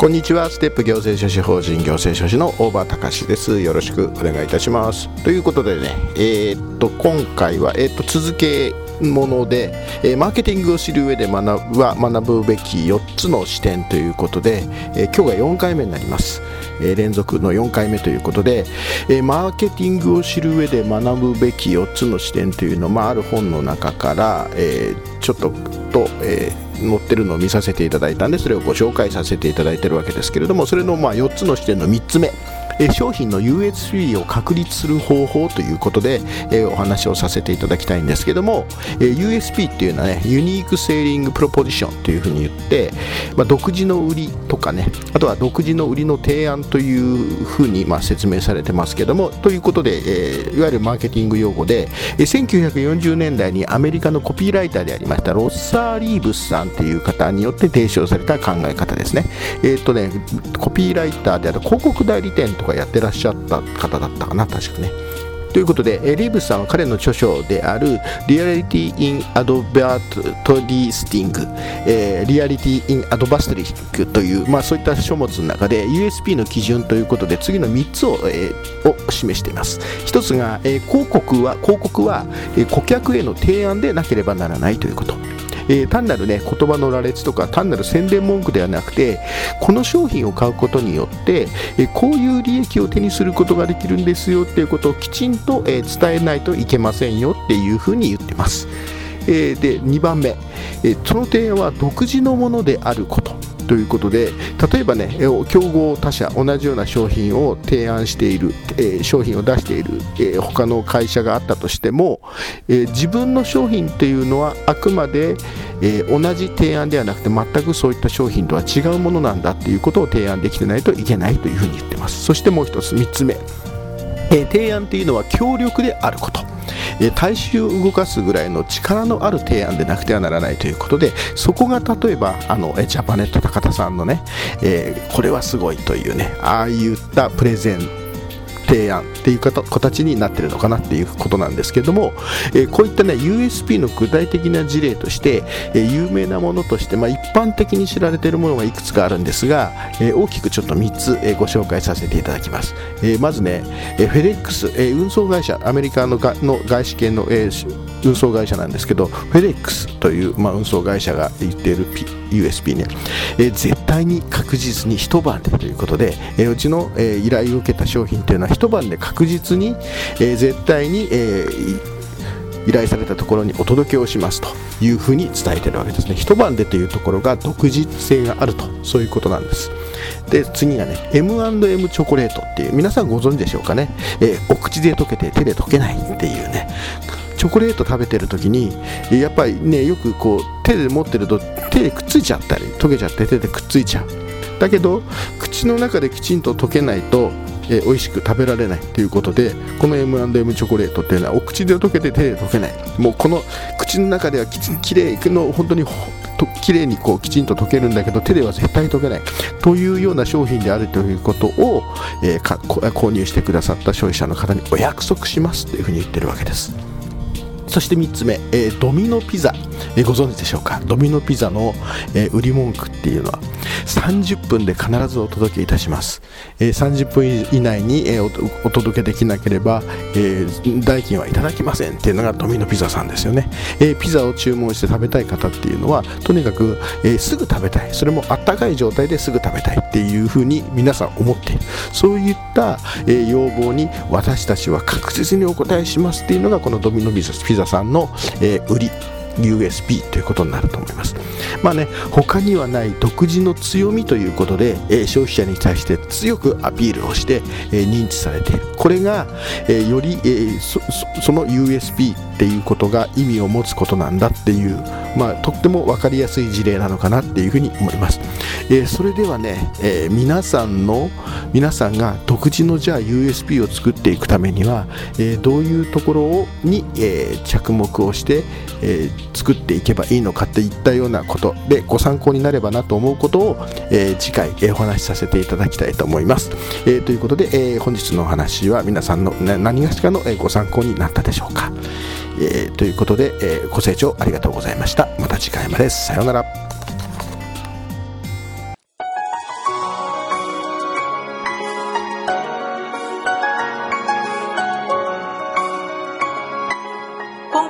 こんにちは。ステップ行政書士法人行政書士の大場隆です。よろしくお願いいたします。ということでねえー、っと今回はえー、っと続けもので、え、マーケティングを知る上で学ぶは学ぶべき4つの視点ということで、え今日が4回目になります、え連続の4回目ということで、えマーケティングを知る上で学ぶべき4つの視点というのを、まあ、る本の中から、えちょっとと、えー載ってるのを見させていただいたんでそれをご紹介させていただいてるわけですけれどもそれのま4つの視点の3つ目。え商品の USP を確立する方法ということで、えお話をさせていただきたいんですけども、え USP っていうのはねユニークセーリングプロポジションというふうに言って、まあ、独自の売りとかねあとは独自の売りの提案というふうにま説明されてますけどもということで、えいわゆるマーケティング用語で、え1940年代にアメリカのコピーライターでありましたロッサー・リーブスさんという方によって提唱された考え方ですね。えっ、とねコピーライターである広告代理店とかやってらっしゃった方だったかな確かねということで、リーブスさんは彼の著書である Reality in Advertising、えー、 Reality in Advertising という、まあ、そういった書物の中で USP の基準ということで次の3つを,、えー、を示しています。1つが、えー、広告は広告は、え、顧客への提案でなければならないということ。えー、単なるね言葉の羅列とか単なる宣伝文句ではなくてこの商品を買うことによって、えー、こういう利益を手にすることができるんですよっていうことをきちんと、えー、伝えないといけませんよっていうふうに言ってます。えー、で2番目、えその提案は独自のものであることということで例えばね競合他社同じような商品を提案している、えー、商品を出している、えー、他の会社があったとしても、えー、自分の商品っていうのはあくまで、え同じ提案ではなくて全くそういった商品とは違うものなんだっていうことを提案できてないといけないというふうに言ってます。そしてもう一つ3つ目、え提案っていうのは協力であること。大衆を動かすぐらいの力のある提案でなくてはならないということでそこが例えばあのジャパネット高田さんのね、えー、これはすごいというねああいったプレゼン提案っていう形になってるのかなっていうことなんですけども、えー、こういったね USP の具体的な事例として、えー、有名なものとして、まあ、一般的に知られているものがいくつかあるんですが、えー、大きくちょっと3つ、えご紹介させていただきます、えまずね、えフェデックス、え運送会社アメリカのがの外資系の、え運送会社なんですけどフェデックスという、まあ、運送会社が言っている USB ね、えー、絶対に確実に一晩でということで、えー、うちの、えー、依頼を受けた商品というのは一晩で確実に、え絶対に、え依頼されたところにお届けをしますというふうに伝えているわけですね。一晩でというところが独自性があるとそういうことなんです。で次がね M&M チョコレートっていう皆さんご存知でしょうかね、えお口で溶けて手で溶けないっていうね。チョコレート食べてる時にやっぱりねよくこう手で持ってると手でくっついちゃったり溶けちゃって手でくっついちゃう。だけど口の中できちんと溶けないとえー、美味しく食べられないということでこの M&M チョコレートっていうのはお口で溶けて手で溶けない。もうこの口の中ではききれいの本当にと綺麗にこうきちんと溶けるんだけど手では絶対溶けない。というような商品であるということを、えー、購入してくださった消費者の方にお約束しますというふうに言ってるわけです。そして3つ目、えー、ドミノピザ、え、ご存知でしょうか？ドミノピザの、え、売り文句っていうのは30分で必ずお届けいたします、えー、30分以内に、え、お届けできなければ、え、代金はいただきませんっていうのがドミノピザさんですよね、え、ピザを注文して食べたい方っていうのはとにかく、え、すぐ食べたい。それもあったかい状態ですぐ食べたいっていうふうに皆さん思っている。そういった、え、要望に私たちは確実にお答えしますっていうのがこのドミノピザさんの、え、売り。USB ということになると思います。まあね、他にはない独自の強みということで、えー、消費者に対して強くアピールをして、えー、認知されている。これが、えー、より、えそその USB っていうことが意味を持つことなんだっていう、まあ、とっても分かりやすい事例なのかなっていうふうに思います。えそれではね、え皆さんの皆さんが独自のじゃあ USB を作っていくためには、えどういうところに、え着目をして、え作っていけばいいのかっていったようなことでご参考になればなと思うことを、え次回、えお話しさせていただきたいと思います。えということで、え本日のお話は皆さんの、何がしかの、えご参考になったでしょうか。えということで、えご清聴ありがとうございました。また次回まで。さようなら。